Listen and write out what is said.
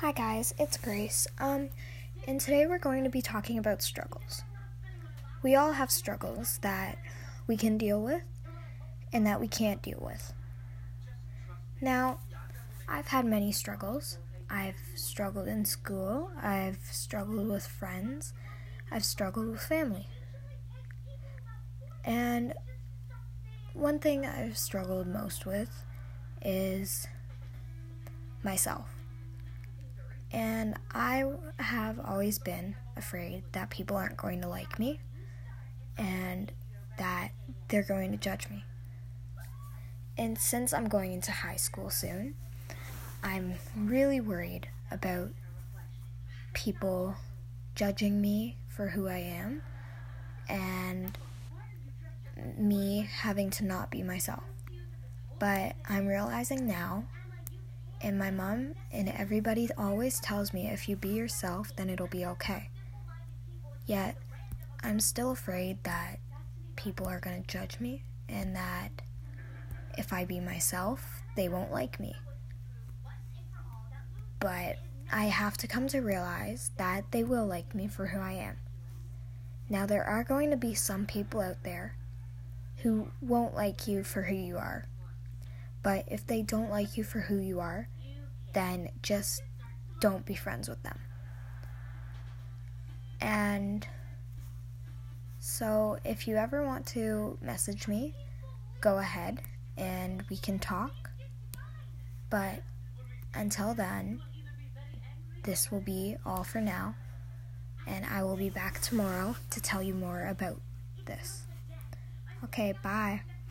Hi guys, it's Grace. Um, and today we're going to be talking about struggles. We all have struggles that we can deal with and that we can't deal with. Now, I've had many struggles. I've struggled in school, I've struggled with friends, I've struggled with family. And one thing I've struggled most with is myself. And I have always been afraid that people aren't going to like me and that they're going to judge me. And since I'm going into high school soon, I'm really worried about people judging me for who I am and me having to not be myself. But I'm realizing now and my mom and everybody always tells me if you be yourself, then it'll be okay. Yet, I'm still afraid that people are going to judge me and that if I be myself, they won't like me. But I have to come to realize that they will like me for who I am. Now, there are going to be some people out there who won't like you for who you are but if they don't like you for who you are, then just don't be friends with them. And so if you ever want to message me, go ahead and we can talk. But until then, this will be all for now, and I will be back tomorrow to tell you more about this. Okay, bye.